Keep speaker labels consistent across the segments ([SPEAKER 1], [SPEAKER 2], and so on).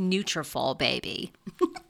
[SPEAKER 1] "Nutrafol, baby."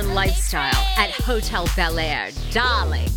[SPEAKER 1] Our lifestyle at Hotel Bel Air, darling.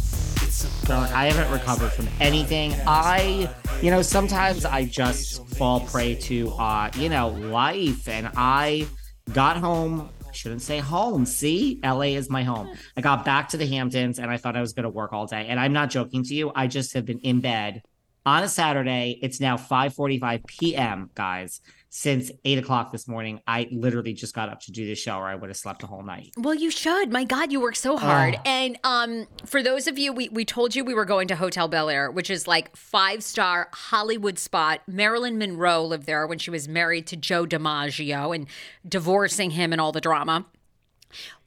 [SPEAKER 2] I haven't recovered from anything. I, you know, sometimes I just fall prey to, uh, you know, life. And I got home. Shouldn't say home. See, LA is my home. I got back to the Hamptons and I thought I was going to work all day. And I'm not joking to you. I just have been in bed on a Saturday. It's now 5:45 p.m. Guys, since eight o'clock this morning. I literally just got up to do this show, or I would have slept the whole night.
[SPEAKER 1] Well, you should. My God, you work so hard. And um, for those of you, we, we told you we were going to Hotel Bel Air, which is like five star Hollywood spot. Marilyn Monroe lived there when she was married to Joe DiMaggio and divorcing him and all the drama.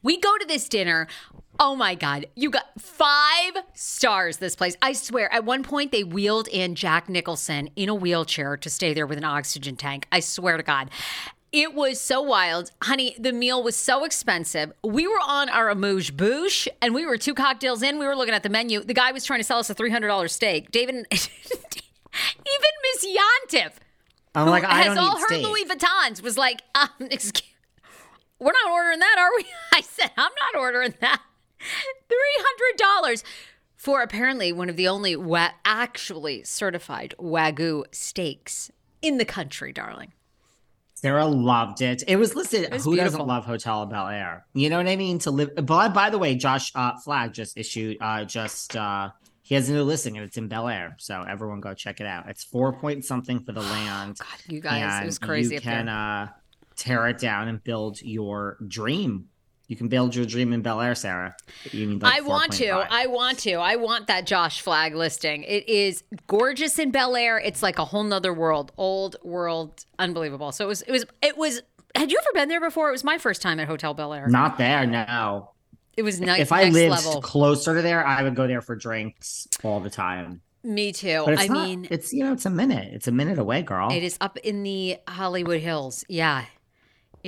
[SPEAKER 1] We go to this dinner. Oh my God, you got five stars, this place. I swear, at one point they wheeled in Jack Nicholson in a wheelchair to stay there with an oxygen tank. I swear to God. It was so wild. Honey, the meal was so expensive. We were on our amuse bouche and we were two cocktails in. We were looking at the menu. The guy was trying to sell us a $300 steak. David, even Miss Yontef,
[SPEAKER 2] I'm like, I
[SPEAKER 1] has
[SPEAKER 2] don't
[SPEAKER 1] all her
[SPEAKER 2] steak.
[SPEAKER 1] Louis Vuittons, was like, um, excuse we're not ordering that, are we? I said, I'm not ordering that. $300 for apparently one of the only wa- actually certified Wagyu steaks in the country, darling.
[SPEAKER 2] Sarah loved it. It was listen.
[SPEAKER 1] was
[SPEAKER 2] who
[SPEAKER 1] beautiful.
[SPEAKER 2] doesn't love Hotel Bel Air? You know what I mean? To live. But by the way, Josh uh, Flagg just issued. Uh, just uh, he has a new listing and it's in Bel Air. So everyone go check it out. It's four point something for the land.
[SPEAKER 1] God, you guys, it was crazy.
[SPEAKER 2] You can uh, tear it down and build your dream. You can build your dream in Bel Air, Sarah.
[SPEAKER 1] Like I want to. I want to. I want that Josh Flagg listing. It is gorgeous in Bel Air. It's like a whole nother world, old world, unbelievable. So it was. It was. It was. Had you ever been there before? It was my first time at Hotel Bel Air.
[SPEAKER 2] Not there, no.
[SPEAKER 1] It was nice.
[SPEAKER 2] If I lived level. closer to there, I would go there for drinks all the time.
[SPEAKER 1] Me too. I
[SPEAKER 2] not,
[SPEAKER 1] mean,
[SPEAKER 2] it's you know, it's a minute. It's a minute away, girl.
[SPEAKER 1] It is up in the Hollywood Hills. Yeah,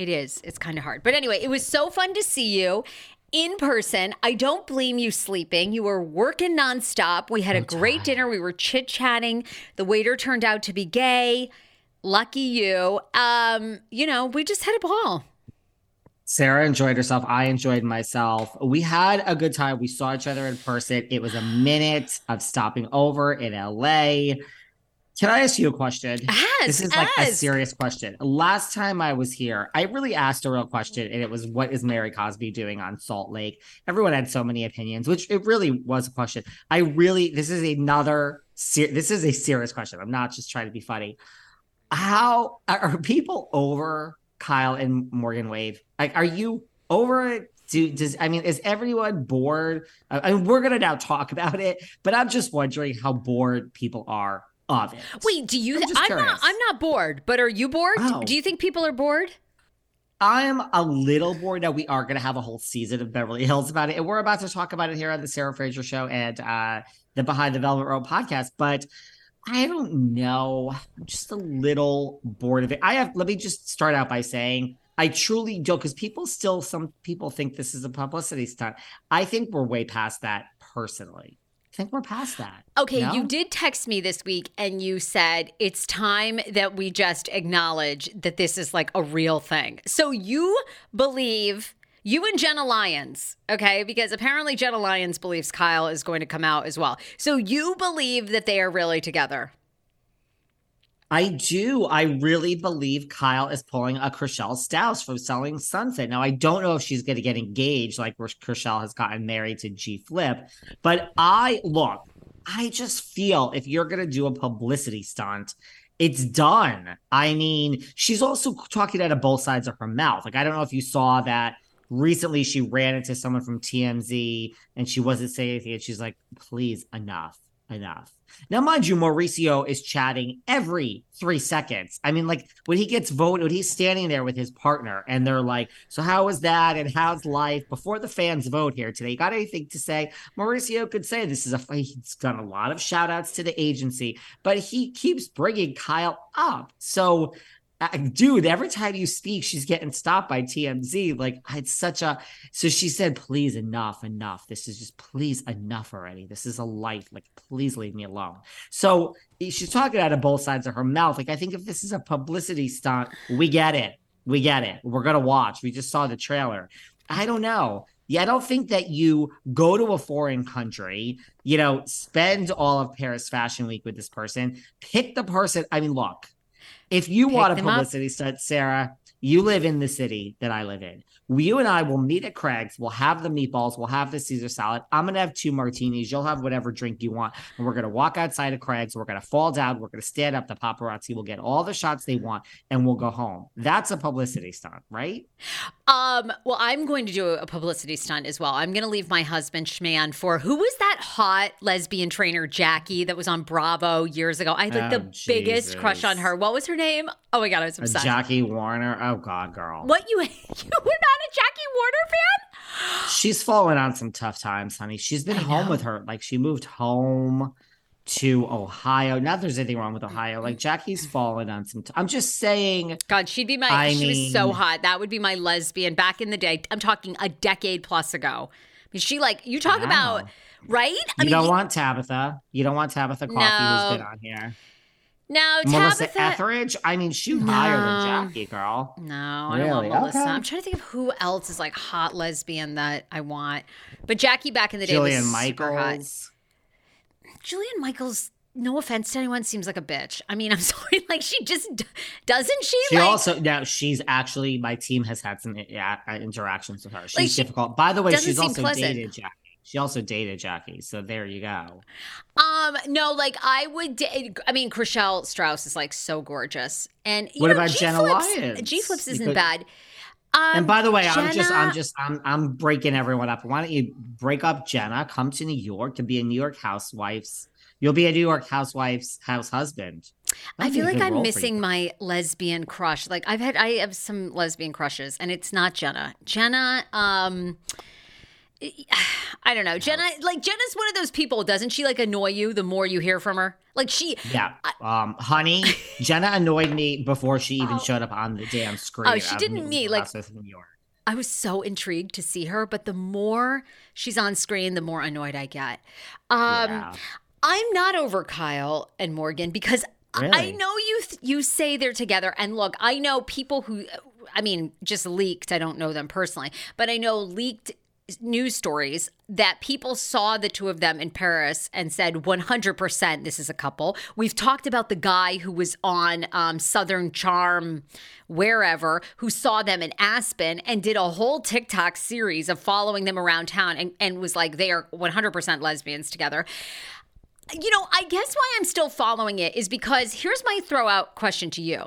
[SPEAKER 1] it is. It's kind of hard, but anyway, it was so fun to see you in person. I don't blame you sleeping. You were working nonstop. We had I'm a great tired. dinner. We were chit chatting. The waiter turned out to be gay. Lucky you. Um, you know, we just had a ball.
[SPEAKER 2] Sarah enjoyed herself. I enjoyed myself. We had a good time. We saw each other in person. It was a minute of stopping over in LA. Can I ask you a question?
[SPEAKER 1] Ask,
[SPEAKER 2] this is like ask. a serious question. Last time I was here, I really asked a real question, and it was, "What is Mary Cosby doing on Salt Lake?" Everyone had so many opinions, which it really was a question. I really, this is another, this is a serious question. I'm not just trying to be funny. How are people over Kyle and Morgan Wade? Like, are you over it? Do, does I mean, is everyone bored? I mean, we're gonna now talk about it, but I'm just wondering how bored people are of it.
[SPEAKER 1] Wait, do you? I'm, I'm not. I'm not bored, but are you bored? Oh. Do you think people are bored?
[SPEAKER 2] I'm a little bored. Now we are going to have a whole season of Beverly Hills about it, and we're about to talk about it here on the Sarah Fraser Show and uh, the Behind the Velvet Rope podcast. But I don't know. I'm just a little bored of it. I have, let me just start out by saying I truly don't, because people still, some people think this is a publicity stunt. I think we're way past that personally. I think we're past that.
[SPEAKER 1] Okay, no? you did text me this week and you said it's time that we just acknowledge that this is like a real thing. So you believe you and Jenna Lyons, okay? Because apparently Jenna Lyons believes Kyle is going to come out as well. So you believe that they are really together.
[SPEAKER 2] I do. I really believe Kyle is pulling a Chrishell Stause from Selling Sunset. Now, I don't know if she's going to get engaged like Chrishell has gotten married to G Flip, but I look, I just feel if you're going to do a publicity stunt, it's done. I mean, she's also talking out of both sides of her mouth. Like, I don't know if you saw that recently she ran into someone from TMZ and she wasn't saying anything. And she's like, please, enough, enough. Now, mind you, Mauricio is chatting every three seconds. I mean, like when he gets voted, when he's standing there with his partner and they're like, So, how was that? And how's life? Before the fans vote here today, you got anything to say? Mauricio could say this is a, he's done a lot of shout outs to the agency, but he keeps bringing Kyle up. So, dude, every time you speak, she's getting stopped by TMZ. Like, it's such a. So she said, please, enough, enough. This is just, please, enough already. This is a life. Like, please leave me alone. So she's talking out of both sides of her mouth. Like, I think if this is a publicity stunt, we get it. We get it. We're going to watch. We just saw the trailer. I don't know. Yeah, I don't think that you go to a foreign country, you know, spend all of Paris Fashion Week with this person, pick the person. I mean, look, if you Pick want a publicity up. stunt, Sarah, you live in the city that I live in. You and I will meet at Craig's. We'll have the meatballs. We'll have the Caesar salad. I'm going to have two martinis. You'll have whatever drink you want. And we're going to walk outside of Craig's. We're going to fall down. We're going to stand up. The paparazzi will get all the shots they want and we'll go home. That's a publicity stunt, right?
[SPEAKER 1] Um, well, I'm going to do a publicity stunt as well. I'm going to leave my husband Schman for who was that hot lesbian trainer, Jackie, that was on Bravo years ago? I had like oh, the Jesus. biggest crush on her. What was her name? Oh my God, I was obsessed.
[SPEAKER 2] Jackie Warner. Oh Oh, God, girl.
[SPEAKER 1] What you, you were not a Jackie Warner fan?
[SPEAKER 2] She's fallen on some tough times, honey. She's been I home know. with her. Like she moved home to Ohio. Not there's anything wrong with Ohio. Like Jackie's fallen on some. i t- I'm just saying.
[SPEAKER 1] God, she'd be my. I she mean, was so hot. That would be my lesbian back in the day. I'm talking a decade plus ago. I mean, she like you talk about right.
[SPEAKER 2] I you mean, don't you, want Tabitha. You don't want Tabitha Coffey no. who's been on here.
[SPEAKER 1] No,
[SPEAKER 2] Melissa Tabitha... Etheridge. I mean, she's no. higher than Jackie, girl.
[SPEAKER 1] No, really? I don't want Melissa. Okay. I'm trying to think of who else is like hot lesbian that I want. But Jackie back in the day Jillian was Michaels. Jillian Michaels. No offense to anyone, seems like a bitch. I mean, I'm sorry. Like she just doesn't she?
[SPEAKER 2] She
[SPEAKER 1] like,
[SPEAKER 2] also now she's actually my team has had some uh, interactions with her. She's like she difficult. By the way, she's also pleasant. dated Jackie. She also dated Jackie. So there you go.
[SPEAKER 1] Um, no, like I would. Da- I mean, Chrishell Stause is like so gorgeous. And
[SPEAKER 2] what
[SPEAKER 1] know,
[SPEAKER 2] about
[SPEAKER 1] G
[SPEAKER 2] Jenna
[SPEAKER 1] Flips,
[SPEAKER 2] Lyons?
[SPEAKER 1] G Flips isn't
[SPEAKER 2] Because-
[SPEAKER 1] bad. Um,
[SPEAKER 2] and by the way, I'm just, I'm just, I'm, I'm breaking everyone up. Why don't you break up Jenna? Come to New York to be a New York housewife's. You'll be a New York housewife's house husband.
[SPEAKER 1] I
[SPEAKER 2] That'd be
[SPEAKER 1] feel like I'm missing my lesbian crush. Like I've had, I have some lesbian crushes, and it's not Jenna. Jenna, um, I don't know. Jenna, like Jenna's one of those people. Doesn't she like annoy you the more you hear from her? Like she,
[SPEAKER 2] Yeah, um, honey, Jenna annoyed me before she even showed up on the damn screen.
[SPEAKER 1] Oh, she didn't me, like-
[SPEAKER 2] New York.
[SPEAKER 1] I was so intrigued to see her, but the more she's on screen, the more annoyed I get. Um,
[SPEAKER 2] yeah.
[SPEAKER 1] I'm not over Kyle and Morgan because I- I know you th- you say they're together and look, I know people who I mean just leaked, I don't know them personally, but I know leaked news stories that people saw the two of them in Paris and said 100% this is a couple. We've talked about the guy who was on um, Southern Charm wherever who saw them in Aspen and did a whole TikTok series of following them around town and, and was like they are 100% lesbians together you know, I guess why I'm still following it is because here's my throw out question to you.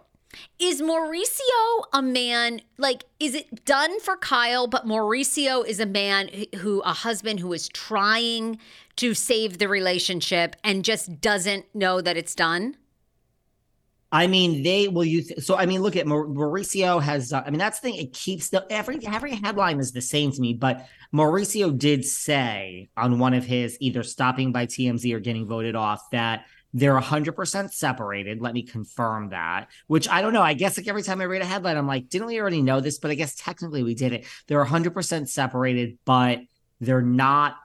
[SPEAKER 1] Is Mauricio a man like is it done for Kyle but Mauricio is a man who- a husband who is trying to save the relationship and just doesn't know that it's done?
[SPEAKER 2] I mean, they will. Th- so I mean, look at Mauricio has. Uh, I mean, that's the thing. It keeps the every every headline is the same to me. But Mauricio did say on one of his either stopping by TMZ or getting voted off that they're hundred percent separated. Let me confirm that. Which I don't know. I guess like every time I read a headline, I'm like, didn't we already know this? But I guess technically we did it. They're hundred percent separated, but they're not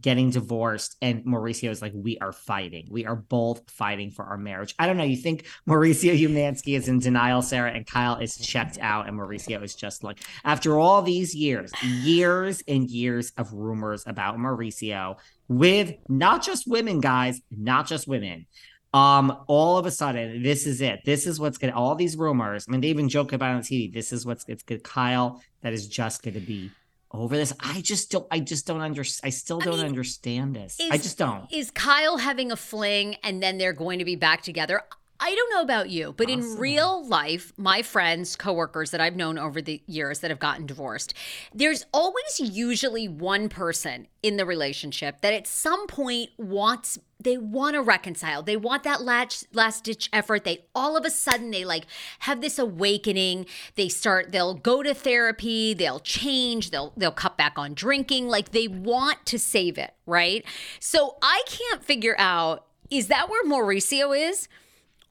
[SPEAKER 2] getting divorced and Mauricio is like we are fighting we are both fighting for our marriage I don't know you think Mauricio Umansky is in denial Sarah and Kyle is checked out and Mauricio is just like after all these years years and years of rumors about Mauricio with not just women guys not just women um all of a sudden this is it this is what's gonna all these rumors I mean they even joke about it on TV this is what's it's good Kyle that is just gonna be over this. I just don't. I just don't understand. I still don't
[SPEAKER 1] mean,
[SPEAKER 2] understand this.
[SPEAKER 1] is-
[SPEAKER 2] I just don't.
[SPEAKER 1] Is Kyle having a fling and then they're going to be back together? I don't know about you, but in real life, my friends, coworkers that I've known over the years that have gotten divorced, there's always usually one person in the relationship that at some point wants they want to reconcile. They want that last last ditch effort. They all of a sudden they like have this awakening. They start they'll go to therapy, they'll change, they'll they'll cut back on drinking, like they want to save it, right? So I can't figure out is that where Mauricio is?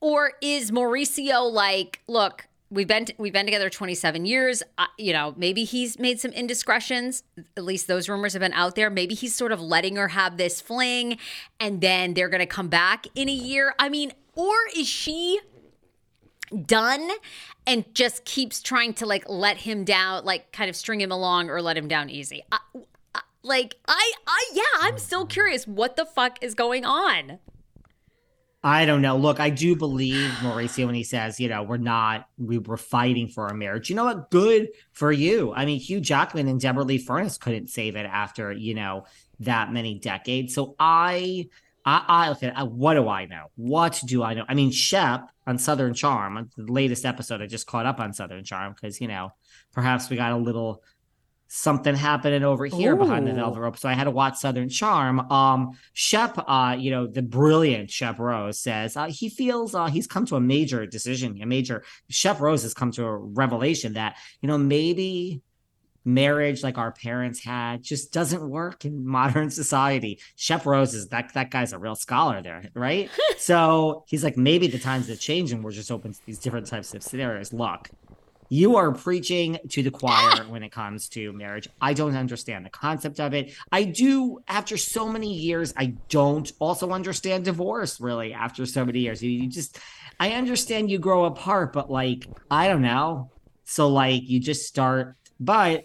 [SPEAKER 1] Or is Mauricio like, look, we've been we've been together 27 years. You know, maybe he's made some indiscretions. At least those rumors have been out there. Maybe he's sort of letting her have this fling, and then they're going to come back in a year. I mean, or is she done and just keeps trying to like let him down, like kind of string him along or let him down easy? I, I, like I, I, yeah, I'm still curious. What the fuck is going on?
[SPEAKER 2] I don't know. Look, I do believe Mauricio when he says, you know, we're not, we were fighting for our marriage. You know what? Good for you. I mean, Hugh Jackman and Deborra-Lee Furness couldn't save it after, you know, that many decades. So I, I, I look at what do I know? What do I know? I mean, Shep on Southern Charm, the latest episode, I just caught up on Southern Charm because, you know, perhaps we got a little something happening over here behind the velvet rope. So I had to watch Southern Charm. Um, Shep, uh, you know, the brilliant Shep Rose says uh, he feels uh, he's come to a major decision, a major Shep Rose has come to a revelation that, you know, maybe marriage like our parents had just doesn't work in modern society. Shep Rose is that that guy's a real scholar there, right? so he's like, maybe the times have changed and we're just open to these different types of scenarios. Look, you are preaching to the choir ah! when it comes to marriage. I don't understand the concept of it. I do, after so many years, I don't also understand divorce really after so many years. You, you just, I understand you grow apart, but like, I don't know. So, like, you just start, but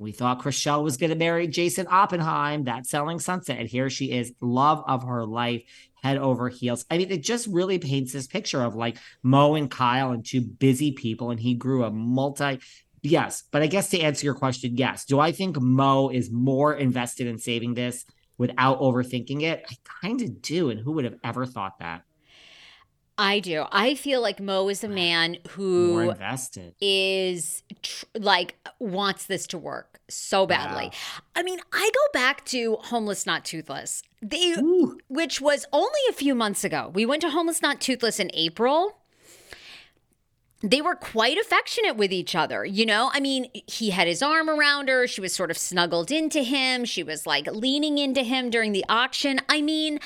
[SPEAKER 2] we thought Chrishell was going to marry Jason Oppenheim, that selling sunset. And here she is, love of her life, head over heels. I mean, it just really paints this picture of like Mo and Kyle and two busy people. And he grew a multi yes. But I guess to answer your question, yes. Do I think Mo is more invested in saving this without overthinking it? I kind of do. And who would have ever thought that?
[SPEAKER 1] I do. I feel like Mo is a man who
[SPEAKER 2] More invested.
[SPEAKER 1] is tr- like wants this to work so badly.
[SPEAKER 2] Wow.
[SPEAKER 1] I mean, I go back to Homeless Not Toothless. They
[SPEAKER 2] Ooh.
[SPEAKER 1] which was only a few months ago. We went to Homeless Not Toothless in April. They were quite affectionate with each other, you know? I mean, he had his arm around her. She was sort of snuggled into him. She was like leaning into him during the auction. I mean,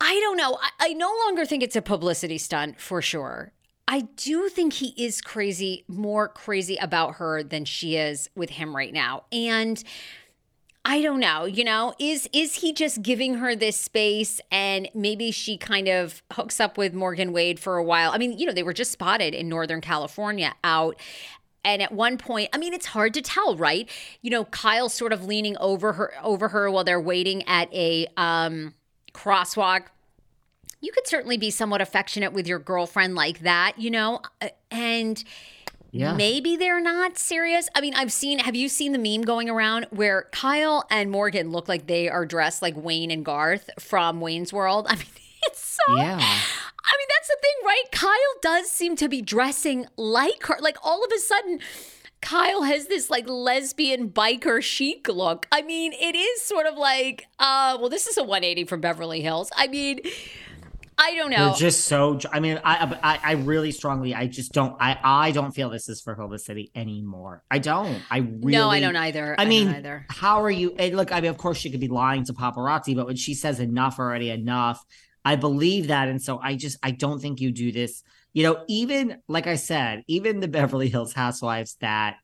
[SPEAKER 1] I don't know. I, I no longer think it's a publicity stunt for sure. I do think he is crazy, more crazy about her than she is with him right now. And I don't know, you know, is is he just giving her this space and maybe she kind of hooks up with Morgan Wade for a while? I mean, you know, they were just spotted in Northern California out and at one point, I mean, it's hard to tell, right? You know, Kyle's sort of leaning over her over her while they're waiting at a um crosswalk. You could certainly be somewhat affectionate with your girlfriend like that, you know? Uh, And
[SPEAKER 2] Yeah.
[SPEAKER 1] Maybe they're not serious. I mean, I've seen, have you seen the meme going around where Kyle and Morgan look like they are dressed like Wayne and Garth from Wayne's World? I mean, it's so.
[SPEAKER 2] Yeah.
[SPEAKER 1] I mean, that's the thing, right? Kyle does seem to be dressing like her. Like all of a sudden, Kyle has this like lesbian biker chic look. I mean, it is sort of like, uh, well, this is a 180 from Beverly Hills. I mean, I don't know.
[SPEAKER 2] They're just so. I mean, I, I I really strongly. I just don't. I I don't feel this is for publicity anymore. I don't. I really.
[SPEAKER 1] no, I don't either.
[SPEAKER 2] I
[SPEAKER 1] don't
[SPEAKER 2] mean,
[SPEAKER 1] either.
[SPEAKER 2] how are you? Look, I mean, of course, she could be lying to paparazzi, but when she says enough already, enough, I believe that, and so I just I don't think you do this. You know, even like I said, even the Beverly Hills Housewives that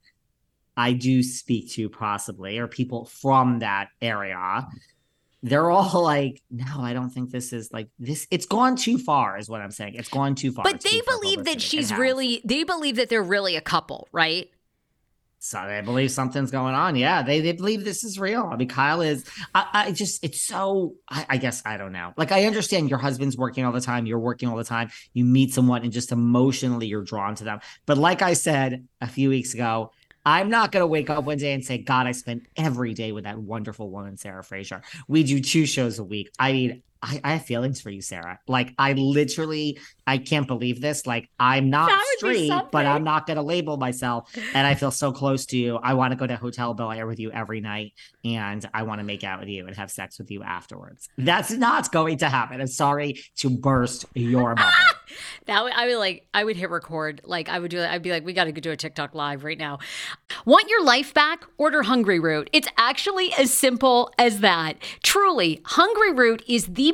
[SPEAKER 2] I do speak to, possibly, or people from that area. They're all like, no, I don't think this is like this. It's gone too far, is what I'm saying. It's gone too far.
[SPEAKER 1] But they believe that she's really, they believe that they're really a couple, right?
[SPEAKER 2] So they believe something's going on. Yeah, they they believe this is real. I mean, Kyle is. I, I just it's so. I, I guess I don't know. Like I understand your husband's working all the time. You're working all the time. You meet someone and just emotionally you're drawn to them. But like I said a few weeks ago. I'm not going to wake up one day and say, God, I spent every day with that wonderful woman, Sarah Fraser. We do two shows a week. I mean, I, I have feelings for you, Sarah. Like, I literally, I can't believe this. Like, I'm not
[SPEAKER 1] That would be
[SPEAKER 2] straight, but. I'm not going to label myself. And I feel so close to you. I want to go to Hotel Bel Air with you every night, and I want to make out with you and have sex with you afterwards. That's not going to happen. I'm sorry to burst your bubble.
[SPEAKER 1] That would, I would like, I would hit record. Like I would do, I'd be like, we got to do a TikTok live right now. Want your life back? Order Hungryroot. It's actually as simple as that. Truly, Hungryroot is the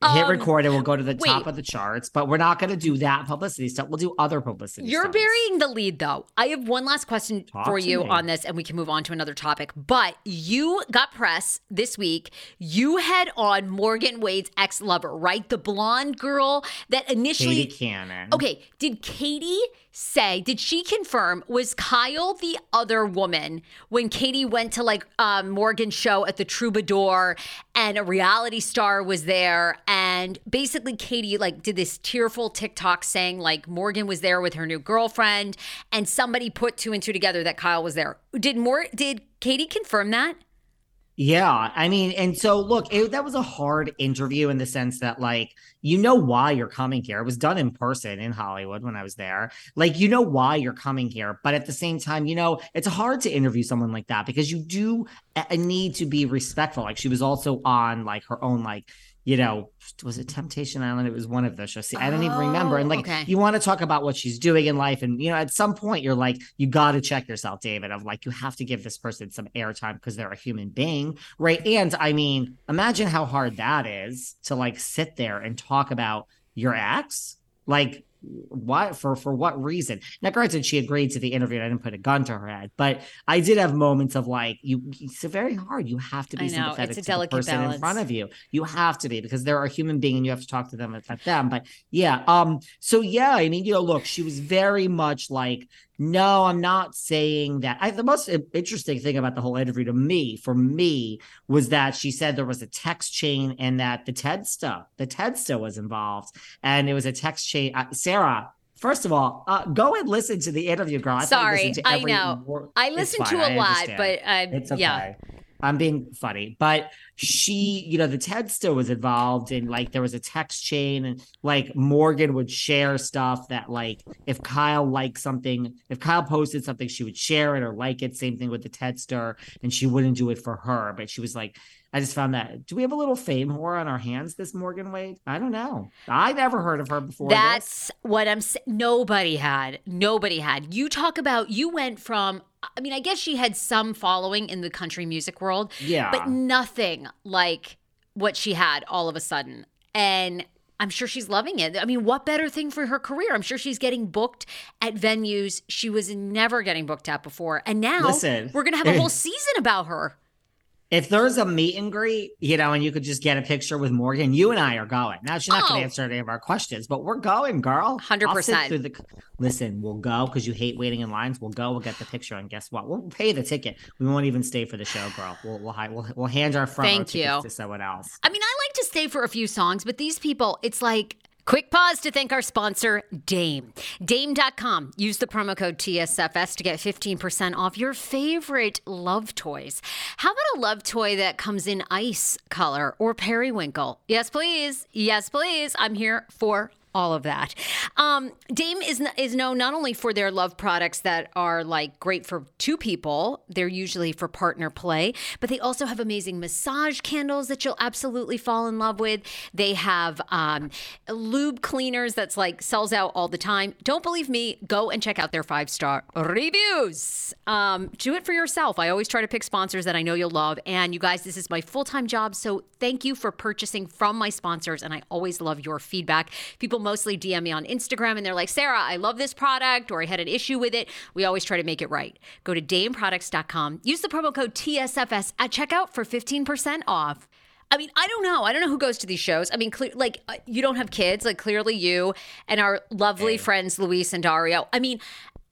[SPEAKER 2] Hit
[SPEAKER 1] Um,
[SPEAKER 2] record and we'll go to the top of the charts, but we're not going to do that publicity stuff. We'll do other publicity
[SPEAKER 1] You're burying the lead, though. I have one last question
[SPEAKER 2] Talk
[SPEAKER 1] for you
[SPEAKER 2] me.
[SPEAKER 1] on this, and we can move on to another topic. But you got press this week. You had on Morgan Wade's ex lover, right? The blonde girl that initially.
[SPEAKER 2] Katie Cannon.
[SPEAKER 1] Okay, did Katie say, did she confirm, was Kyle the other woman when Katie went to like um, Morgan's show at the Troubadour and a reality star was there? And basically, Katie like did this tearful TikTok saying like Morgan was there with her new girlfriend and somebody put two and two together that Kyle was there. Did more, did Katie confirm that?
[SPEAKER 2] Yeah, I mean, and so look, it, that was a hard interview in the sense that, like, you know why you're coming here. It was done in person in Hollywood when I was there. Like, you know why you're coming here, but at the same time, you know, it's hard to interview someone like that because you do uh, need to be respectful. Like, she was also on like her own, like, you know, was it Temptation Island? It was one of the shows. See, I don't even remember.
[SPEAKER 1] Oh,
[SPEAKER 2] And like, oh,
[SPEAKER 1] okay.
[SPEAKER 2] you want to talk about what she's doing in life, and you know, at some point, you're like, you got to check yourself, David. Of like, you have to give this person some airtime because they're a human being, right? And I mean, imagine how hard that is to like sit there and talk about your ex, like. What for? For what reason? Now, granted, she agreed to the interview. And I didn't put a gun to her head, but I did have moments of like, you. It's very hard. You have to be
[SPEAKER 1] know,
[SPEAKER 2] sympathetic
[SPEAKER 1] it's a
[SPEAKER 2] to the person
[SPEAKER 1] balance.
[SPEAKER 2] in front of you. You have to be because they're a human being and you have to talk to them at them. But yeah, um, so yeah, I mean, you know, look, she was very much like, no, I'm not saying that. I, the most interesting thing about the whole interview to me, for me, was that she said there was a text chain and that the Tedsta, the Tedsta was involved, and it was a text chain. Uh, Sarah. First of all, uh, go and listen to the interview, girl. I
[SPEAKER 1] Sorry, I know. I
[SPEAKER 2] It's
[SPEAKER 1] listened to a
[SPEAKER 2] I
[SPEAKER 1] lot, but uh,
[SPEAKER 2] It's okay.
[SPEAKER 1] yeah.
[SPEAKER 2] I'm being funny, but she, you know, the Tedster was involved in like there was a text chain and like Morgan would share stuff that like if Kyle liked something, if Kyle posted something, she would share it or like it. Same thing with the Tedster, and she wouldn't do it for her, but she was like, I just found that. Do we have a little fame whore on our hands? This Morgan Wade? I don't know. I never heard of her before. this.
[SPEAKER 1] That's what I'm saying. Nobody had. Nobody had. You talk about, you went from, I mean, I guess she had some following in the country music world,
[SPEAKER 2] yeah.
[SPEAKER 1] but nothing like what she had all of a sudden. And I'm sure she's loving it. I mean, what better thing for her career? I'm sure she's getting booked at venues she was never getting booked at before. And now
[SPEAKER 2] Listen.
[SPEAKER 1] we're going to have a whole season about her.
[SPEAKER 2] If there's a meet and greet, you know, and you could just get a picture with Morgan, you and I are going. Now she's not going
[SPEAKER 1] Oh.
[SPEAKER 2] to answer any of our questions, but we're going, girl.
[SPEAKER 1] 100%.
[SPEAKER 2] Through the- Listen, we'll go because you hate waiting in lines. We'll go. We'll get the picture, and guess what? We'll pay the ticket. We won't even stay for the show, girl. We'll we'll we'll, we'll hand our front
[SPEAKER 1] Thank
[SPEAKER 2] tickets
[SPEAKER 1] you.
[SPEAKER 2] to someone else.
[SPEAKER 1] I mean, I like to stay for a few songs, but these people, it's like, quick pause to thank our sponsor, Dame. Dame.com. Use the promo code TSFS to get 15% off your favorite love toys. How about a love toy that comes in ice color or periwinkle? Yes, please. Yes, please. I'm here for all of that. Um, Dame is is known not only for their love products that are like great for two people. They're usually for partner play, but they also have amazing massage candles that you'll absolutely fall in love with. They have um, lube cleaners that's like sells out all the time. Don't believe me? Go and check out their five star reviews. Um, do it for yourself. I always try to pick sponsors that I know you'll love. And you guys, this is my full time job, so thank you for purchasing from my sponsors. And I always love your feedback. People mostly DM me on Instagram and they're like, Sarah, I love this product or I had an issue with it. We always try to make it right. Go to dameproducts.com. Use the promo code TSFS at checkout for 15% off. I mean, I don't know. I don't know who goes to these shows. I mean, clear, like uh, you don't have kids, like clearly you and our lovely friends Luis and Dario. I mean,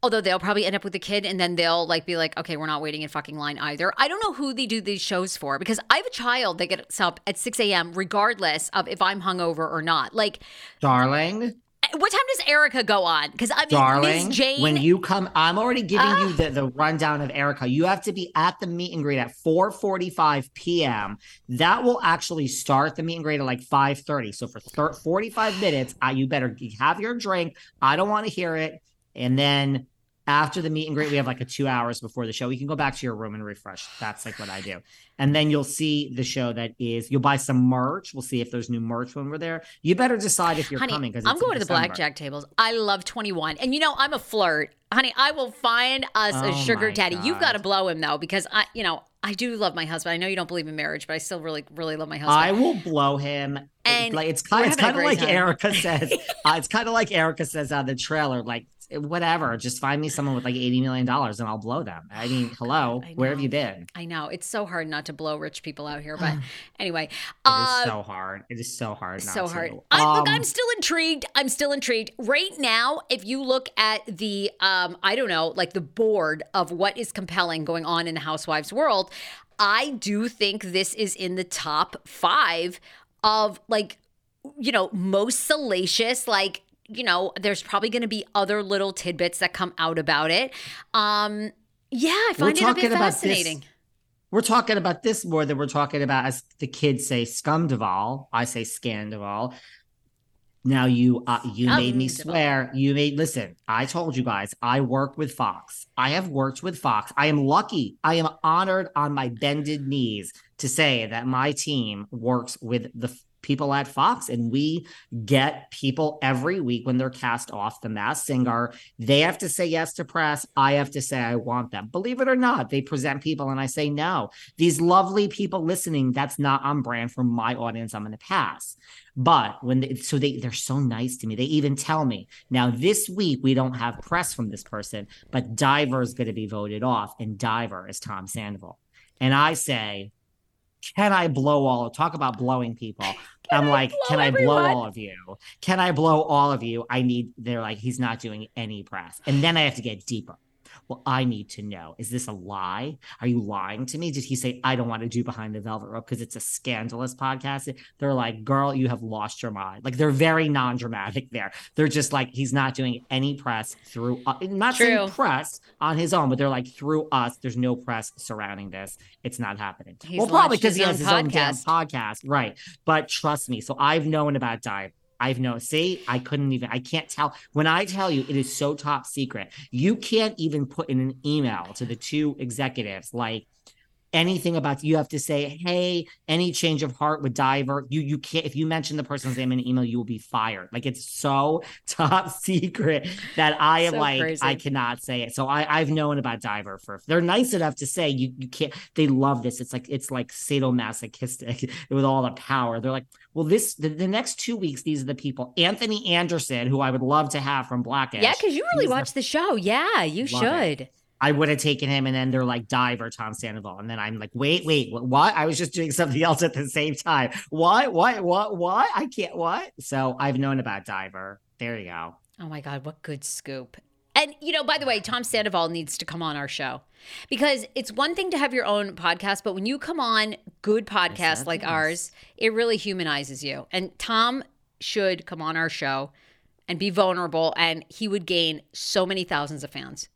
[SPEAKER 1] although they'll probably end up with a kid and then they'll like be like, okay, we're not waiting in fucking line either. I don't know who they do these shows for because I have a child that gets up at 6 a.m. regardless of if I'm hungover or not. Like,
[SPEAKER 2] Darling,
[SPEAKER 1] what time does Erika go on? Because I mean,
[SPEAKER 2] darling,
[SPEAKER 1] Jayne.
[SPEAKER 2] when you come, I'm already giving you the, the rundown of Erika. You have to be at the meet and greet at 4:45 p.m. That will actually start the meet and greet at like 5:30. So for thir- 45 minutes, uh, you better have your drink. I don't want to hear it, and then after the meet and greet, we have like a two hours before the show. We can go back to your room and refresh. That's like what I do. And then you'll see the show that is, you'll buy some merch. We'll see if there's new merch when we're there. You better decide if you're
[SPEAKER 1] Honey,
[SPEAKER 2] coming because
[SPEAKER 1] I'm going to the blackjack tables. I love 21. And you know, I'm a flirt. Honey, I will find us
[SPEAKER 2] Oh
[SPEAKER 1] a sugar daddy. You've got to blow him though, because I, you know, I do love my husband. I know you don't believe in marriage, but I still really, really love my husband.
[SPEAKER 2] I will blow him.
[SPEAKER 1] And
[SPEAKER 2] like it's kind, it's kind of like
[SPEAKER 1] time.
[SPEAKER 2] Erika says. uh, it's kind of like Erika says on the trailer. Like whatever, just find me someone with like eighty million dollars and I'll blow them. I mean, hello,
[SPEAKER 1] I
[SPEAKER 2] where have you been?
[SPEAKER 1] I know it's so hard not to blow rich people out here, but anyway,
[SPEAKER 2] It is
[SPEAKER 1] uh,
[SPEAKER 2] so hard. It is so hard. Not
[SPEAKER 1] so
[SPEAKER 2] to.
[SPEAKER 1] hard. I, look,
[SPEAKER 2] Um,
[SPEAKER 1] I'm still intrigued. I'm still intrigued. Right now, if you look at the, um, I don't know, like the board of what is compelling going on in the housewives world, I do think this is in the top five of like, you know, most salacious, like, you know, there's probably going to be other little tidbits that come out about it. Um, yeah, I
[SPEAKER 2] We're
[SPEAKER 1] find it a bit
[SPEAKER 2] about this-
[SPEAKER 1] fascinating.
[SPEAKER 2] We're talking about this more than we're talking about as the kids say scumdival. I say Scandoval. Now you uh, you made me swear. You made listen. I told you guys I work with Fox. I have worked with Fox. I am lucky. I am honored on my bended knees to say that my team works with the people at Fox and we get people every week when they're cast off the Masked Singer they have to say yes to press i have to say i want them. Believe it or not they present people and i say no. These lovely people listening that's not on brand for my audience i'm going to pass. But when they, so they they're so nice to me. They even tell me now this week we don't have press from this person but diver is going to be voted off and diver is tom sandoval. And i say can I blow all? Talk about blowing people. I'm like,
[SPEAKER 1] blow
[SPEAKER 2] can I blow all of you? Can I blow all of you? I need. They're like, he's not doing any press, and then I have to get deeper. Well, I need to know: is this a lie? Are you lying to me? Did he say I don't want to do behind the velvet rope because it's a scandalous podcast? They're like, girl, you have lost your mind. Like they're very non-dramatic there. They're just like he's not doing any press through. Uh, not
[SPEAKER 1] True.
[SPEAKER 2] saying press on his own, but they're like through us. There's no press surrounding this. It's not happening.
[SPEAKER 1] He's
[SPEAKER 2] well, probably because he has his own damn
[SPEAKER 1] podcast.
[SPEAKER 2] podcast, right? But trust me. So I've known about Dive. I've no See, I couldn't even. I can't tell. When I tell you, it is so top secret. You can't even put in an email to the two executives like anything about you have to say hey any change of heart with diver you. You can't if you mention the person's name in an email you will be fired. Like it's so top secret that i am
[SPEAKER 1] So
[SPEAKER 2] like
[SPEAKER 1] crazy.
[SPEAKER 2] i cannot say it. So i i've known about diver for they're nice enough to say you you can't they love this. It's like it's like sadomasochistic with all the power. They're like well this the, the next two weeks these are the people. Anthony anderson who i would love to have from blackish
[SPEAKER 1] Yeah, because you really
[SPEAKER 2] He's the
[SPEAKER 1] watch the show. Yeah, you
[SPEAKER 2] should it. I would have taken him, and then they're like Diver, Tom Sandoval, and then I'm like, wait, wait, what? I was just doing something else at the same time. What? What? What? What? I can't. What? So I've known about Diver. There you go.
[SPEAKER 1] Oh my God, what good scoop. And, you know, by the way, Tom Sandoval needs to come on our show because it's one thing to have your own podcast, but when you come on good podcasts like ours, it really humanizes you. And Tom should come on our show and be vulnerable, and he would gain so many thousands of fans.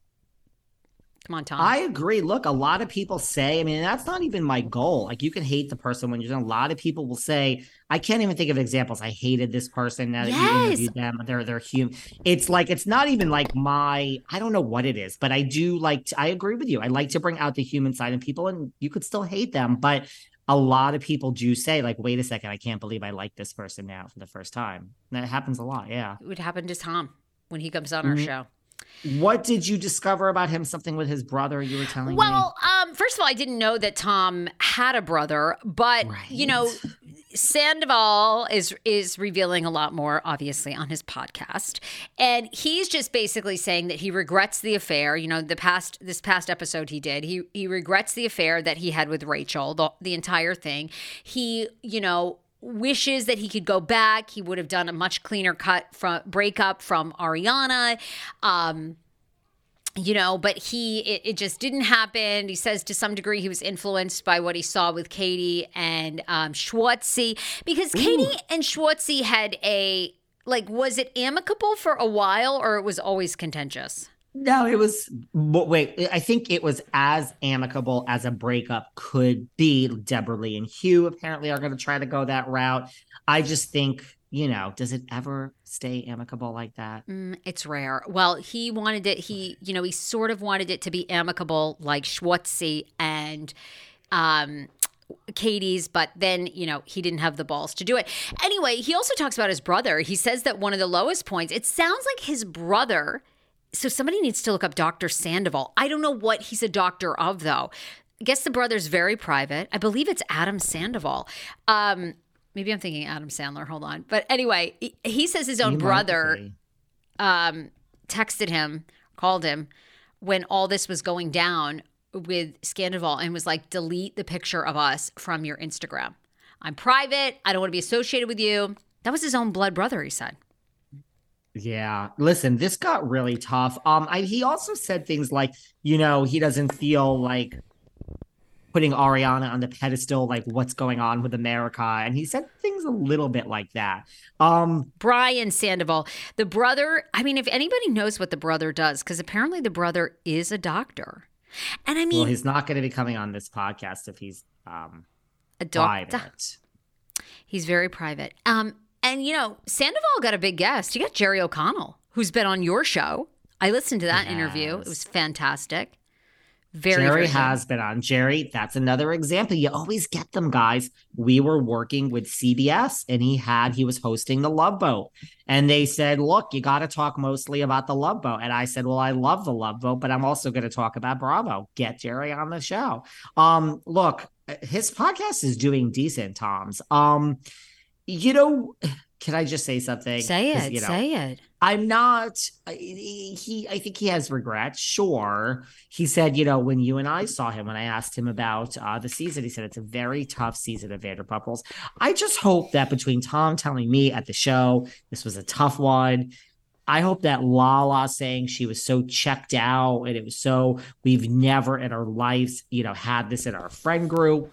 [SPEAKER 1] Come on, Tom.
[SPEAKER 2] I agree. Look, a lot of people say, I mean, that's not even my goal. Like, you can hate the person when you're done. A lot of people will say, I can't even think of examples. I hated this person. Now that you
[SPEAKER 1] Yes.
[SPEAKER 2] interviewed them, they're they're human. It's like it's not even like my. I don't know what it is, but I do like. To, I agree with you. I like to bring out the human side in people, and you could still hate them, but a lot of people do say, like, wait a second, I can't believe I like this person now for the first time. That happens a lot. Yeah.
[SPEAKER 1] it would happen to Tom when he comes on our
[SPEAKER 2] Mhm.
[SPEAKER 1] show.
[SPEAKER 2] What did you discover about him? Something with his brother? You were telling me.
[SPEAKER 1] Well, um, first of all, I didn't know that Tom had a brother, but you know,
[SPEAKER 2] Right.
[SPEAKER 1] Sandoval is is revealing a lot more, obviously, on his podcast, and he's just basically saying that he regrets the affair. You know, the past this past episode he did, he he regrets the affair that he had with Rachel, the the entire thing. He, you know. Wishes that he could go back. He would have done a much cleaner cut from breakup from Ariana. Um, you know but he it, it just didn't happen he says to some degree he was influenced by what he saw with katie and um schwartzy because katie and schwartzy had a like was it amicable for a while or it was always contentious
[SPEAKER 2] No, it was. but Wait, I think it was as amicable as a breakup could be. Deborra-Lee and Hugh apparently are going to try to go that route. I just think, you know, does it ever stay amicable like that?
[SPEAKER 1] Mm, it's rare. Well, he wanted it. He, you know, he sort of wanted it to be amicable, like Schwartzy and um, Katie's, but then, you know, he didn't have the balls to do it. Anyway, he also talks about his brother. He says that one of the lowest points, it sounds like his brother. So somebody needs to look up Dr. Sandoval. I don't know what he's a doctor of, though. I guess the brother's very private. I believe it's Adam Sandoval. Um, maybe I'm thinking Adam Sandler. Hold on. But anyway, he- says his own
[SPEAKER 2] You
[SPEAKER 1] brother um, texted him, called him when all this was going down with Scandoval and was like, delete the picture of us from your Instagram. I'm private. I don't want to be associated with you. That was his own blood brother, he said.
[SPEAKER 2] Yeah. Listen, this got really tough. Um, I, he also said things like, you know, he doesn't feel like putting Ariana on the pedestal, like what's going on with America. And he said things a little bit like that. Um,
[SPEAKER 1] Brian Sandoval, the brother. I mean, if anybody knows what the brother does, because apparently the brother is a doctor. And I mean, well,
[SPEAKER 2] he's not going to be coming on this podcast if he's um
[SPEAKER 1] a doctor.
[SPEAKER 2] private.
[SPEAKER 1] He's very private. Um, and you know, Sandoval got a big guest. You got Jerry O'Connell, who's been on your show. I listened to that interview. It was fantastic. Very,
[SPEAKER 2] Jerry has been on. Jerry, that's another example. You always get them, guys. We were working with CBS and he had, he was hosting the Love Boat. And they said, look, you got to talk mostly about the Love Boat. And I said, well, I love the Love Boat, but I'm also going to talk about Bravo. Get Jerry on the show. Um, look, his podcast is doing decent, Tom's. Um, you know, can I just say something?
[SPEAKER 1] Say it.
[SPEAKER 2] you know,
[SPEAKER 1] say it.
[SPEAKER 2] I'm not. He, I think he has regrets. Sure, he said, you know, when you and I saw him, when I asked him about uh, the season, he said it's a very tough season of Vanderpump Rules. I just hope that between Tom telling me at the show this was a tough one, I hope that Lala saying she was so checked out and it was so we've never in our lives, you know, had this in our friend group.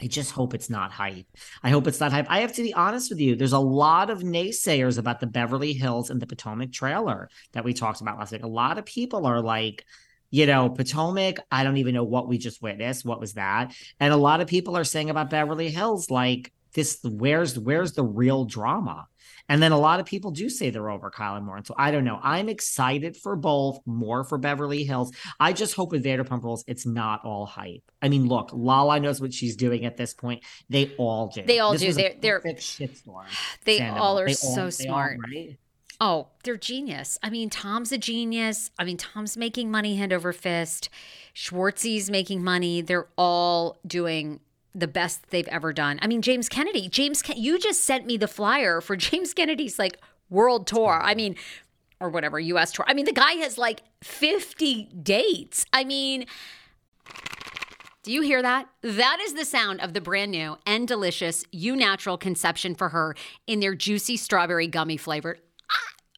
[SPEAKER 2] I just hope it's not hype. I hope it's not hype. I have to be honest with you. There's a lot of naysayers about the Beverly Hills and the Potomac trailer that we talked about last week. A lot of people are like, you know, Potomac, I don't even know what we just witnessed. What was that? And a lot of people are saying about Beverly Hills, like, this, where's where's the real drama? And then a lot of people do say they're over Kyle and Lauren. So I don't know. I'm excited for both, more for Beverly Hills. I just hope with Vanderpump Rules, it's not all hype. I mean, look, Lala knows what she's doing at this point. They all do.
[SPEAKER 1] They all
[SPEAKER 2] This
[SPEAKER 1] do. They're- they're-
[SPEAKER 2] shitstorm.
[SPEAKER 1] They
[SPEAKER 2] Sandoval.
[SPEAKER 1] all are
[SPEAKER 2] They
[SPEAKER 1] so
[SPEAKER 2] they all-
[SPEAKER 1] smart.
[SPEAKER 2] right?
[SPEAKER 1] Oh, they're genius. I mean, Tom's a genius. I mean, Tom's making money hand over fist. Schwartzy's making money. They're all doing the best they've ever done. I mean, James Kennedy. James, Ken- you just sent me the flyer for James Kennedy's like world tour. I mean, or whatever U.S. tour. I mean, the guy has like fifty dates. I mean. Do you hear that? That is the sound of the brand new and delicious EU Natural Conception for Her in their juicy strawberry gummy flavored.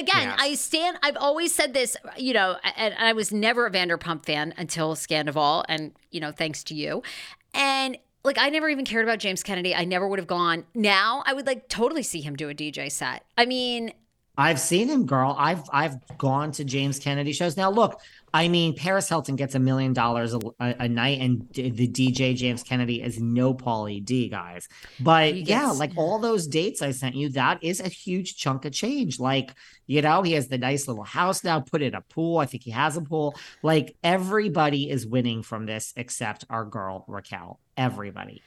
[SPEAKER 1] Again, yes. I stand. I've always said this, you know, and I was never a Vanderpump fan until Scandoval, and you know, thanks to you. And like, I never even cared about James Kennedy. I never would have gone. Now, I would like totally see him do a DJ set. I mean,
[SPEAKER 2] I've seen him, girl. I've I've gone to James Kennedy shows. Now, look, I mean, Paris Hilton gets a million dollars a night, and the DJ James Kennedy is no Pauly D, guys. But gets, yeah, like all those dates I sent you, that is a huge chunk of change. Like, you know, he has the nice little house now, put in a pool. I think he has a pool. Like, everybody is winning from this except our girl, Raquel. Everybody.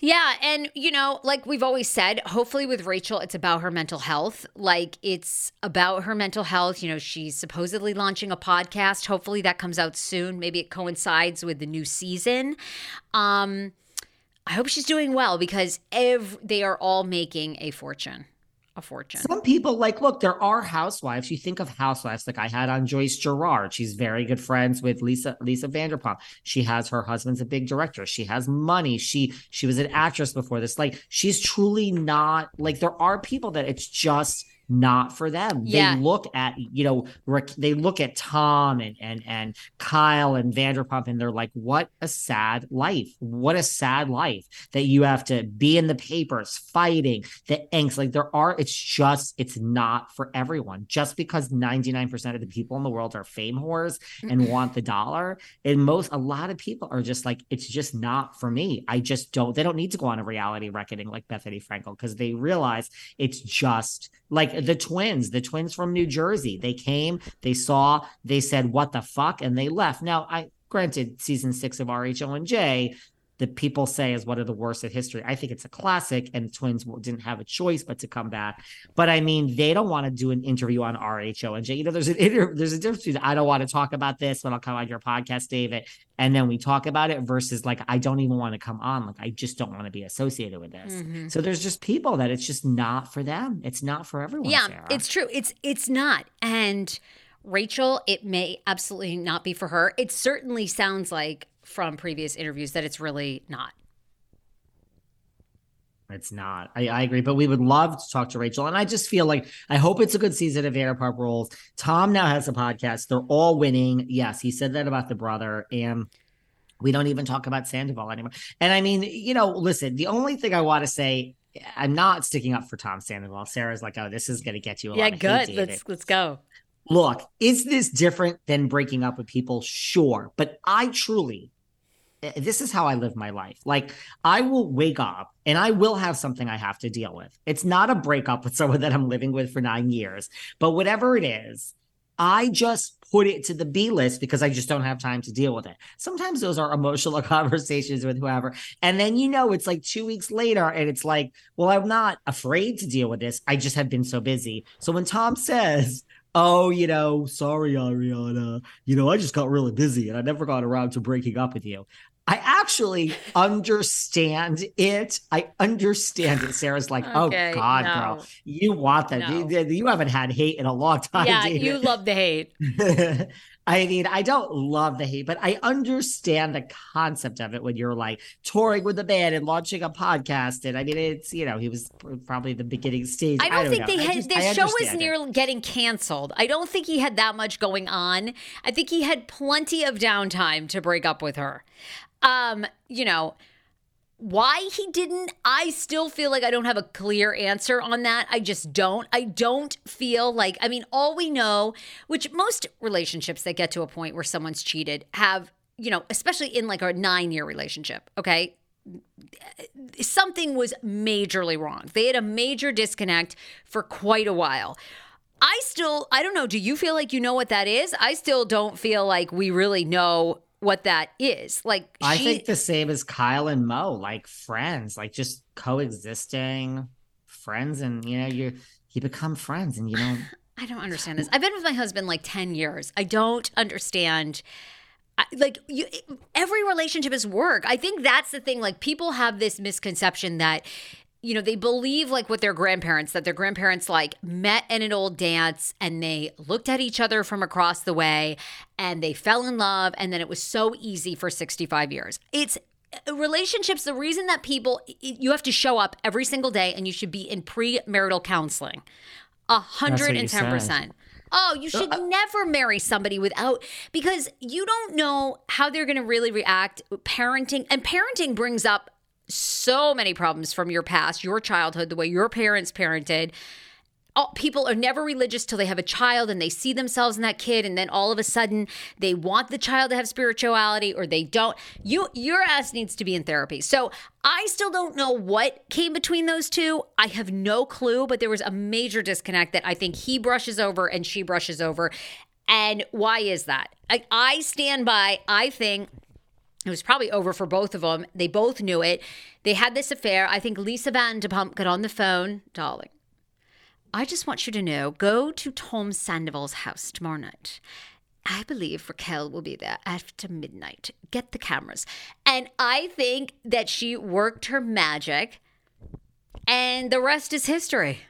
[SPEAKER 1] Yeah. And, you know, like we've always said, hopefully with Rachel, it's about her mental health. Like it's about her mental health. You know, she's supposedly launching a podcast. Hopefully that comes out soon. Maybe it coincides with the new season. Um, I hope she's doing well because ev- they are all making a fortune a fortune.
[SPEAKER 2] Some people like, look, there are housewives. You think of housewives, like I had on Joyce Giraud. She's very good friends with Lisa Lisa Vanderpump. She has her husband's a big director. She has money. She she was an actress before this. Like she's truly not like there are people that it's just not for them. Yeah. They look at, you know, they look at Tom and and and Kyle and Vanderpump and they're like, what a sad life. What a sad life that you have to be in the papers fighting the angst. Like there are, it's just, it's not for everyone. Just because 99% of the people in the world are fame whores mm. and want the dollar. And most, a lot of people are just like, it's just not for me. I just don't, they don't need to go on a reality reckoning like Bethenny Frankel because they realize it's just like the twins, the twins from New Jersey. They came, they saw, they said, "What the fuck," and they left. Now, I granted, season six of RHO and J that people say is one of the worst in history. I think it's a classic, and the Twins didn't have a choice but to come back. But I mean, they don't want to do an interview on RHO and J. You know, there's an inter- there's a difference between I don't want to talk about this, but I'll come on your podcast, David, and then we talk about it versus like I don't even want to come on. Like I just don't want to be associated with this. Mm-hmm. So there's just people that it's just not for them. It's not for everyone.
[SPEAKER 1] Yeah,
[SPEAKER 2] Sarah.
[SPEAKER 1] it's true. It's it's not. And Rachel, it may absolutely not be for her. It certainly sounds like from previous interviews that it's really not.
[SPEAKER 2] It's not. I, I, agree, but we would love to talk to Rachel, and I just feel like I hope it's a good season of Air Vanderpump Rules. Tom now has a podcast; they're all winning. Yes, he said that about the brother, and we don't even talk about Sandoval anymore. And I mean, you know, listen, the only thing I want to say, I'm not sticking up for Tom Sandoval. Sarah's like, oh, this is going to get you.
[SPEAKER 1] A lot yeah, good. Let's let's go
[SPEAKER 2] Look, is this different than breaking up with people? Sure. But I truly, Eh, this is how I live my life. Like, I will wake up and I will have something I have to deal with. It's not a breakup with someone that I'm living with for nine years, but whatever it is, I just put it to the B list because I just don't have time to deal with it. Sometimes those are emotional conversations with whoever. And then, you know, it's like two weeks later and it's like, well, I'm not afraid to deal with this. I just have been so busy. So when Tom says, oh, you know, sorry, Ariana, you know, I just got really busy and I never got around to breaking up with you. I actually understand it. I understand it. Sarah's like, oh, okay, oh God, no. girl, you want that. No. You, you, haven't had hate in a long time.
[SPEAKER 1] Yeah, you love the hate.
[SPEAKER 2] I mean, I don't love the hate, but I understand the concept of it when you're like touring with a band and launching a podcast. And I mean, it's, you know, he was probably the beginning stage.
[SPEAKER 1] I don't,
[SPEAKER 2] I don't
[SPEAKER 1] think
[SPEAKER 2] know.
[SPEAKER 1] they had, just, the show was near it. getting canceled. I don't think he had that much going on. I think he had plenty of downtime to break up with her. Um, you know, why he didn't, I still feel like I don't have a clear answer on that. I just don't. I don't feel like, I mean, all we know, which most relationships that get to a point where someone's cheated have, you know, especially in like a nine year relationship, okay? Something was majorly wrong. They had a major disconnect for quite a while. I still, I don't know. Do you feel like you know what that is? I still don't feel like we really know what that is. Like
[SPEAKER 2] I think the same as Kyle and Mo, like friends, like just coexisting friends and you know, you you become friends and you don't
[SPEAKER 1] I don't understand this. I've been with my husband like 10 years. I don't understand I, like you, every relationship is work. I think that's the thing. Like people have this misconception that you know, they believe like with their grandparents that their grandparents like met in an old dance and they looked at each other from across the way and they fell in love and then it was so easy for 65 years. It's uh, relationships the reason that people you have to show up every single day and you should be in premarital counseling. A hundred and ten percent. Oh, you should uh, never marry somebody without because you don't know how they're going to really react. Parenting and parenting brings up so many problems from your past, your childhood, the way your parents parented. All, people are never religious till they have a child and they see themselves in that kid and then all of a sudden they want the child to have spirituality or they don't. You your ass needs to be in therapy. So i still don't know what came between those two. I have no clue but there was a major disconnect that i think he brushes over and she brushes over. And why is that? I, I stand by i think it was probably over for both of them. They both knew it. They had this affair. I think Lisa Van de Vanderpump got on the phone, darling. I just want you to know go to Tom Sandoval's house tomorrow night. I believe Raquel will be there after midnight. Get the cameras. And I think that she worked her magic, and the rest is history.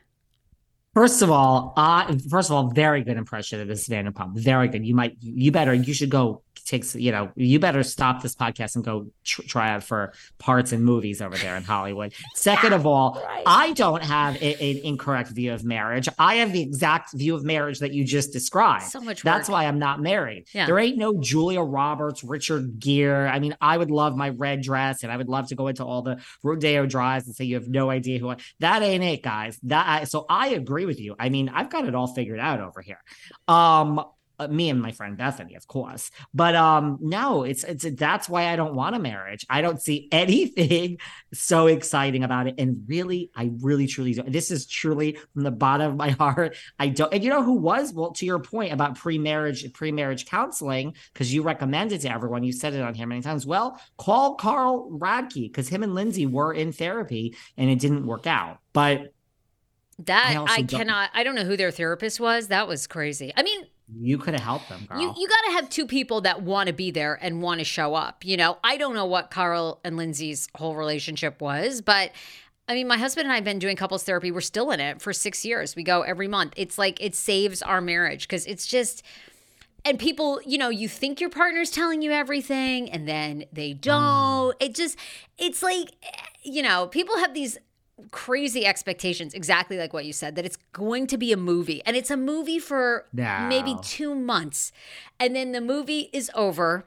[SPEAKER 2] First of all, uh, first of all, very good impression of this Vanderpump. Very good. You might, you better, you should go take, you know you better stop this podcast and go tr- try out for parts in movies over there in hollywood second of all right. i don't have a, an incorrect view of marriage i have the exact view of marriage that you just described
[SPEAKER 1] so much work.
[SPEAKER 2] that's why i'm not married yeah. there ain't no julia roberts richard gere i mean i would love my red dress and i would love to go into all the rodeo drives and say you have no idea who I, that ain't it guys that so i agree with you i mean i've got it all figured out over here um uh, me and my friend Bethenny, of course. But um, no, it's it's that's why I don't want a marriage. I don't see anything so exciting about it. And really, I really truly don't. This is truly from the bottom of my heart. I don't. And you know who was? Well, to your point about pre-marriage pre-marriage counseling, because you recommended to everyone, you said it on here many times. Well, call Carl Radke because him and Lindsay were in therapy and it didn't work out. But
[SPEAKER 1] that I, I cannot. I don't know who their therapist was. That was crazy. I mean,
[SPEAKER 2] you could have helped them.
[SPEAKER 1] Carl. You you got to have two people that want to be there and want to show up. You know, I don't know what Carl and Lindsay's whole relationship was, but I mean, my husband and I have been doing couples therapy. We're still in it for six years. We go every month. It's like it saves our marriage because it's just. And people, you know, you think your partner's telling you everything and then they don't. Mm. It just, it's like, you know, people have these crazy expectations exactly like what you said that it's going to be a movie. And it's a movie for no. maybe 2 months. And then the movie is over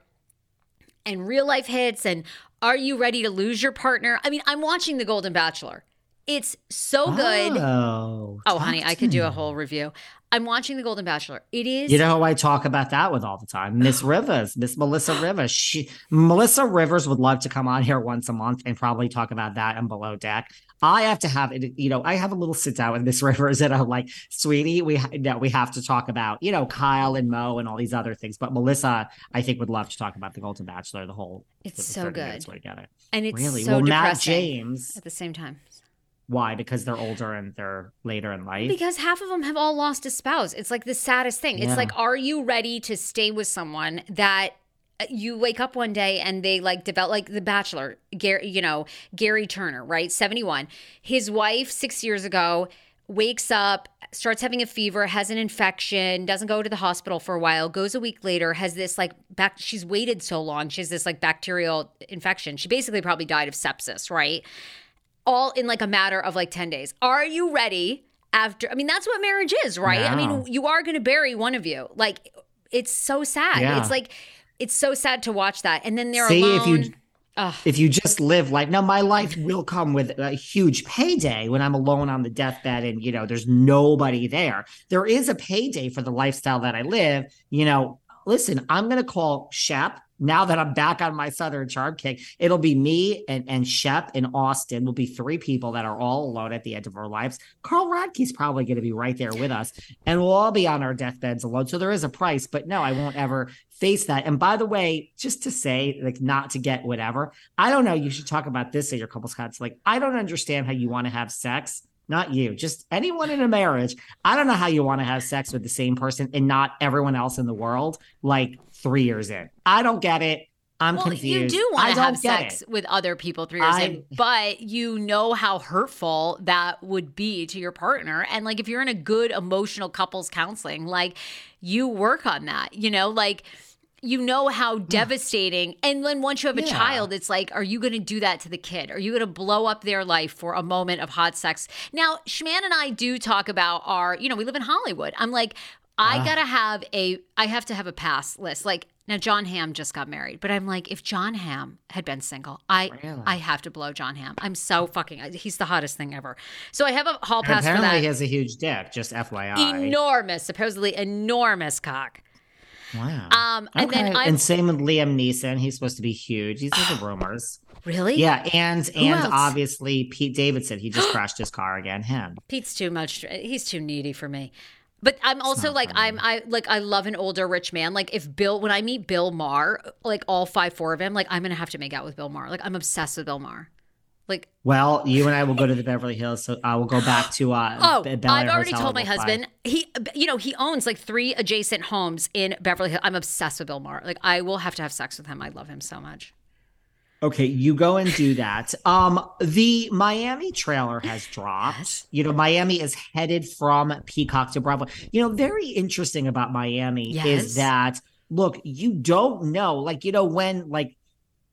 [SPEAKER 1] and real life hits and are you ready to lose your partner? I mean i'm watching the golden bachelor it's so good
[SPEAKER 2] oh,
[SPEAKER 1] oh honey i could do a whole review I'm watching The Golden Bachelor. It is
[SPEAKER 2] You know who I talk about that with all the time? Miss Rivers, Miss Melissa Rivers. She Melissa Rivers would love to come on here once a month and probably talk about that and below deck. I have to have it, you know, I have a little sit down with Miss Rivers and I'm like, sweetie, we no, we have to talk about, you know, Kyle and Mo and all these other things. But Melissa, I think would love to talk about the Golden Bachelor, the whole
[SPEAKER 1] It's so
[SPEAKER 2] 30 minutes
[SPEAKER 1] good.
[SPEAKER 2] together.
[SPEAKER 1] and it's
[SPEAKER 2] really?
[SPEAKER 1] so
[SPEAKER 2] well, Matt
[SPEAKER 1] depressing
[SPEAKER 2] James,
[SPEAKER 1] at the same time.
[SPEAKER 2] Why? Because they're older and they're later in life.
[SPEAKER 1] Because half of them have all lost a spouse. It's like the saddest thing. It's like, are you ready to stay with someone that uh, you wake up one day and they like develop like the bachelor gary you know gary turner right 71 his wife six years ago wakes up starts having a fever has an infection doesn't go to the hospital for a while goes a week later has this like back she's waited so long she has this like bacterial infection she basically probably died of sepsis right all in like a matter of like 10 days. Are you ready after? I mean, that's what marriage is, right? I mean, you are going to bury one of you. Like, it's so sad.
[SPEAKER 2] Yeah.
[SPEAKER 1] It's like, it's so sad to watch that. And then they're
[SPEAKER 2] See,
[SPEAKER 1] alone.
[SPEAKER 2] if you
[SPEAKER 1] Ugh.
[SPEAKER 2] if you just live life now my life will come with a huge payday when i'm alone on the deathbed and you know there's nobody there there is a payday for the lifestyle that i live you know listen i'm going to call shep now that i'm back on my southern charm kick it'll be me and and shep and austin will be three people that are all alone at the end of our lives carl radke's probably going to be right there with us and we'll all be on our deathbeds alone so there is a price but no i won't ever face that. And by the way, just to say, like, not to get whatever, I don't know. You should talk about this at your couples cuts. Like, I don't understand how you want to have sex. Not you, just anyone in a marriage. I don't know how you want to have sex with the same person and not everyone else in the world, like three years in. I don't get it. I'm
[SPEAKER 1] well,
[SPEAKER 2] confused.
[SPEAKER 1] you do want to have sex
[SPEAKER 2] it.
[SPEAKER 1] with other people three years in, but you know how hurtful that would be to your partner. And like, if you're in a good emotional couples counseling, like you work on that, you know, like you know how devastating. And then once you have a
[SPEAKER 2] Yeah.
[SPEAKER 1] child, it's like, are you going to do that to the kid? Are you going to blow up their life for a moment of hot sex? Now, Schman and I do talk about our, you know, we live in Hollywood. I'm like, I
[SPEAKER 2] Ah.
[SPEAKER 1] gotta have a, I have to have a pass list. Like now, John Hamm just got married, but I'm like, if John Hamm had been single, I,
[SPEAKER 2] Really?
[SPEAKER 1] I have to blow John Hamm. I'm so fucking, he's the hottest thing ever. So I have a hall pass for
[SPEAKER 2] apparently,
[SPEAKER 1] that.
[SPEAKER 2] he has a huge dick. Just FYI.
[SPEAKER 1] enormous, supposedly enormous cock.
[SPEAKER 2] Wow.
[SPEAKER 1] Um, and then
[SPEAKER 2] Okay.
[SPEAKER 1] I'm
[SPEAKER 2] and same with Liam Neeson. He's supposed to be huge. These are the rumors.
[SPEAKER 1] really,
[SPEAKER 2] Yeah, and and
[SPEAKER 1] else?
[SPEAKER 2] obviously Pete Davidson. He just crashed his car again. Him.
[SPEAKER 1] Pete's too much. He's too needy for me. But I'm also like
[SPEAKER 2] funny.
[SPEAKER 1] I'm I like I love an older rich man. Like if Bill when I meet Bill Maher, like all five four of him, like I'm gonna have to make out with Bill Maher. Like I'm obsessed with Bill Maher. Like
[SPEAKER 2] Well, you and I will go to the Beverly Hills, so I will go back to uh.
[SPEAKER 1] oh,
[SPEAKER 2] Bel
[SPEAKER 1] I've already
[SPEAKER 2] Hotel
[SPEAKER 1] told my husband he you know he owns like three adjacent homes in Beverly Hills. I'm obsessed with Bill Maher. Like I will have to have sex with him. I love him so much.
[SPEAKER 2] Okay, you go and do that. Um, the Miami trailer has dropped.
[SPEAKER 1] Yes.
[SPEAKER 2] You know, Miami is headed from Peacock to Bravo. You know, very interesting about Miami
[SPEAKER 1] Yes.
[SPEAKER 2] is that look, you don't know, like you know when like.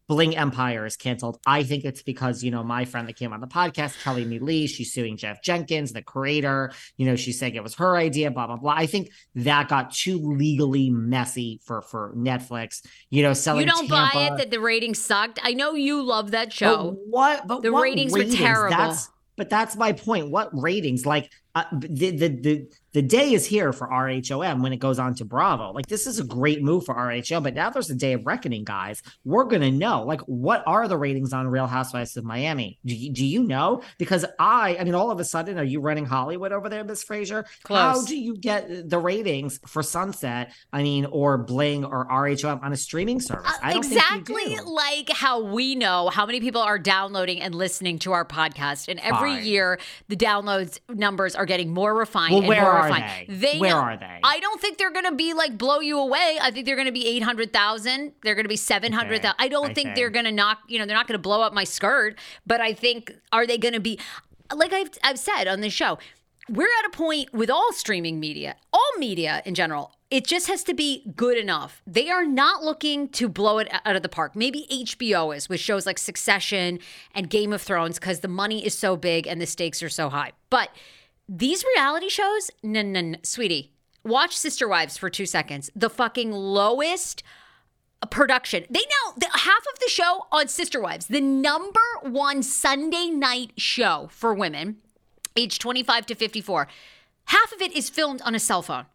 [SPEAKER 2] Bling Empire is canceled. I think it's because, you know, my friend that came on the podcast, Kelly Mi Li, she's suing Jeff Jenkins, the creator. You know, she's saying it was her idea, blah, blah, blah. I think that got too legally messy for for Netflix. You know, selling
[SPEAKER 1] you don't
[SPEAKER 2] Tampa.
[SPEAKER 1] buy it that the ratings sucked. I know you love that
[SPEAKER 2] But
[SPEAKER 1] show.
[SPEAKER 2] what? But
[SPEAKER 1] The
[SPEAKER 2] what
[SPEAKER 1] ratings were terrible.
[SPEAKER 2] That's, but that's my point. What ratings? Like uh, the, the the the day is here for RHOM when it goes on to Bravo. Like this is a great move for RHO, but now there's a day of reckoning, guys. We're gonna know. Like, what are the ratings on Real Housewives of Miami? Do you, do you know? Because I, I mean, all of a sudden, are you running Hollywood over there, Miss Fraser? How do you get the ratings for Sunset? I mean, or Bling or RHOM on a streaming uh, service? I don't think you
[SPEAKER 1] exactly like how we know how many people are downloading and listening to our podcast, and every
[SPEAKER 2] Fine.
[SPEAKER 1] year the downloads numbers are getting more refined
[SPEAKER 2] Well,
[SPEAKER 1] and more
[SPEAKER 2] are
[SPEAKER 1] refined.
[SPEAKER 2] they? Where are they?
[SPEAKER 1] I don't think they're going to be like blow you away. I think they're going to be eight hundred thousand. They're going to be seven hundred thousand. I don't think they're going to knock. You know, they're not going to blow up my skirt. But I think are they going to be like I've I've said on this show. We're at a point with all streaming media, all media in general. It just has to be good enough. They are not looking to blow it out of the park. Maybe HBO is with shows like Succession and Game of Thrones because the money is so big and the stakes are so high. But these reality shows, no, no, sweetie, watch Sister Wives for two seconds. The fucking lowest production. They know the, half of the show on Sister Wives, the number one Sunday night show for women, age 25 to 54. half of it is filmed on a cell phone.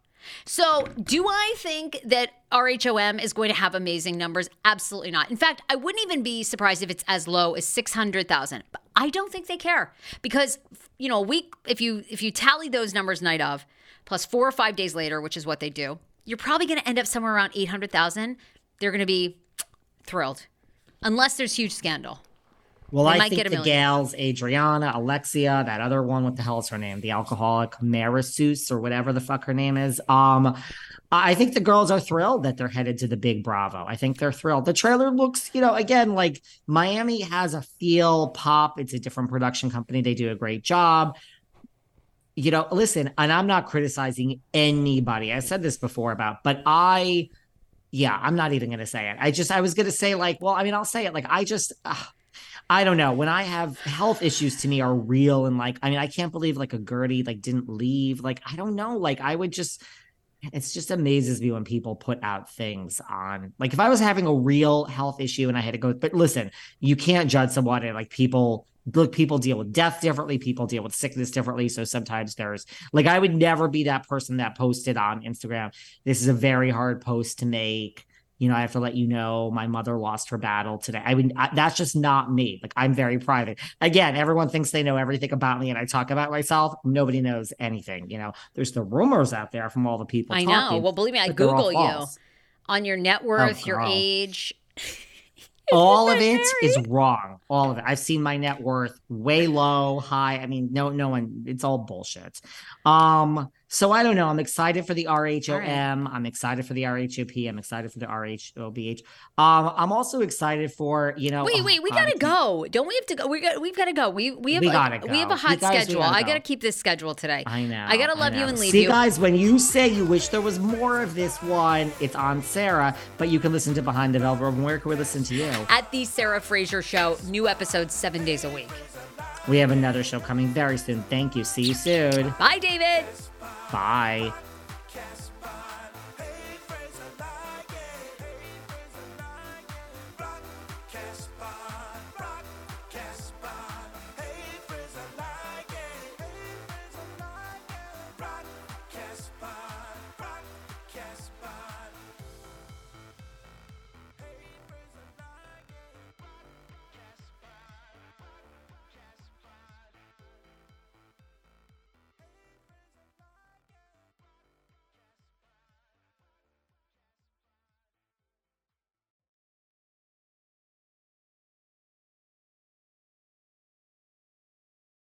[SPEAKER 1] So, do I think that RHOM is going to have amazing numbers? Absolutely not. In fact, I wouldn't even be surprised if it's as low as 600,000. But I don't think they care because you know, a week if you if you tally those numbers night of plus 4 or 5 days later, which is what they do, you're probably going to end up somewhere around 800,000. They're going to be thrilled. Unless there's huge scandal.
[SPEAKER 2] Well,
[SPEAKER 1] They
[SPEAKER 2] I think the gals, Adriana, Alexia, that other one, what the hell is her name? The alcoholic Marisus or whatever the fuck her name is. Um, I think the girls are thrilled that they're headed to the big Bravo. I think they're thrilled. The trailer looks, you know, again, like Miami has a feel pop. It's a different production company. They do a great job. You know, listen, and I'm not criticizing anybody. I said this before about, but I, yeah, I'm not even going to say it. I just, I was going to say, like, well, I mean, I'll say it. Like, I just, ugh, I don't know. When I have health issues to me are real and like, I mean, I can't believe like a Guerdy like didn't leave. Like, I don't know. Like, I would just, it's just amazes me when people put out things on like if I was having a real health issue and I had to go, but listen, you can't judge someone and like people look, people deal with death differently, people deal with sickness differently. So sometimes there's like I would never be that person that posted on Instagram. This is a very hard post to make you know, I have to let you know my mother lost her battle today. I mean, I, that's just not me. Like, I'm very private. Again, everyone thinks they know everything about me, and I talk about myself. Nobody knows anything. You know, there's the rumors out there from all the people.
[SPEAKER 1] I know. Well, believe me, I
[SPEAKER 2] but they're all
[SPEAKER 1] Google you on your net worth, your age.
[SPEAKER 2] All of it is wrong. All of it. I've seen my net worth way low, high. I mean, no, no one. It's all bullshit. Um. So I don't know. I'm excited for the RHOM. I'm excited for the RHOP. I'm excited for the RHOBH. Um. I'm also excited for you know.
[SPEAKER 1] Wait, wait, we
[SPEAKER 2] God,
[SPEAKER 1] gotta
[SPEAKER 2] keep-
[SPEAKER 1] go. Don't we have to go? We got, we've got to go. We we have
[SPEAKER 2] We gotta
[SPEAKER 1] we have a hot
[SPEAKER 2] guys,
[SPEAKER 1] schedule.
[SPEAKER 2] gotta
[SPEAKER 1] I gotta keep this schedule today.
[SPEAKER 2] I know.
[SPEAKER 1] I gotta love you and leave
[SPEAKER 2] See,
[SPEAKER 1] you.
[SPEAKER 2] guys, when you say you wish there was more of this one, it's on Sarah, but you can listen to Behind the Velvet Rope. Where can we listen to you?
[SPEAKER 1] At the Sarah Fraser Show, new episodes seven days a week.
[SPEAKER 2] We have another show coming very soon. Thank you. See you soon.
[SPEAKER 1] Bye, David.
[SPEAKER 2] Bye.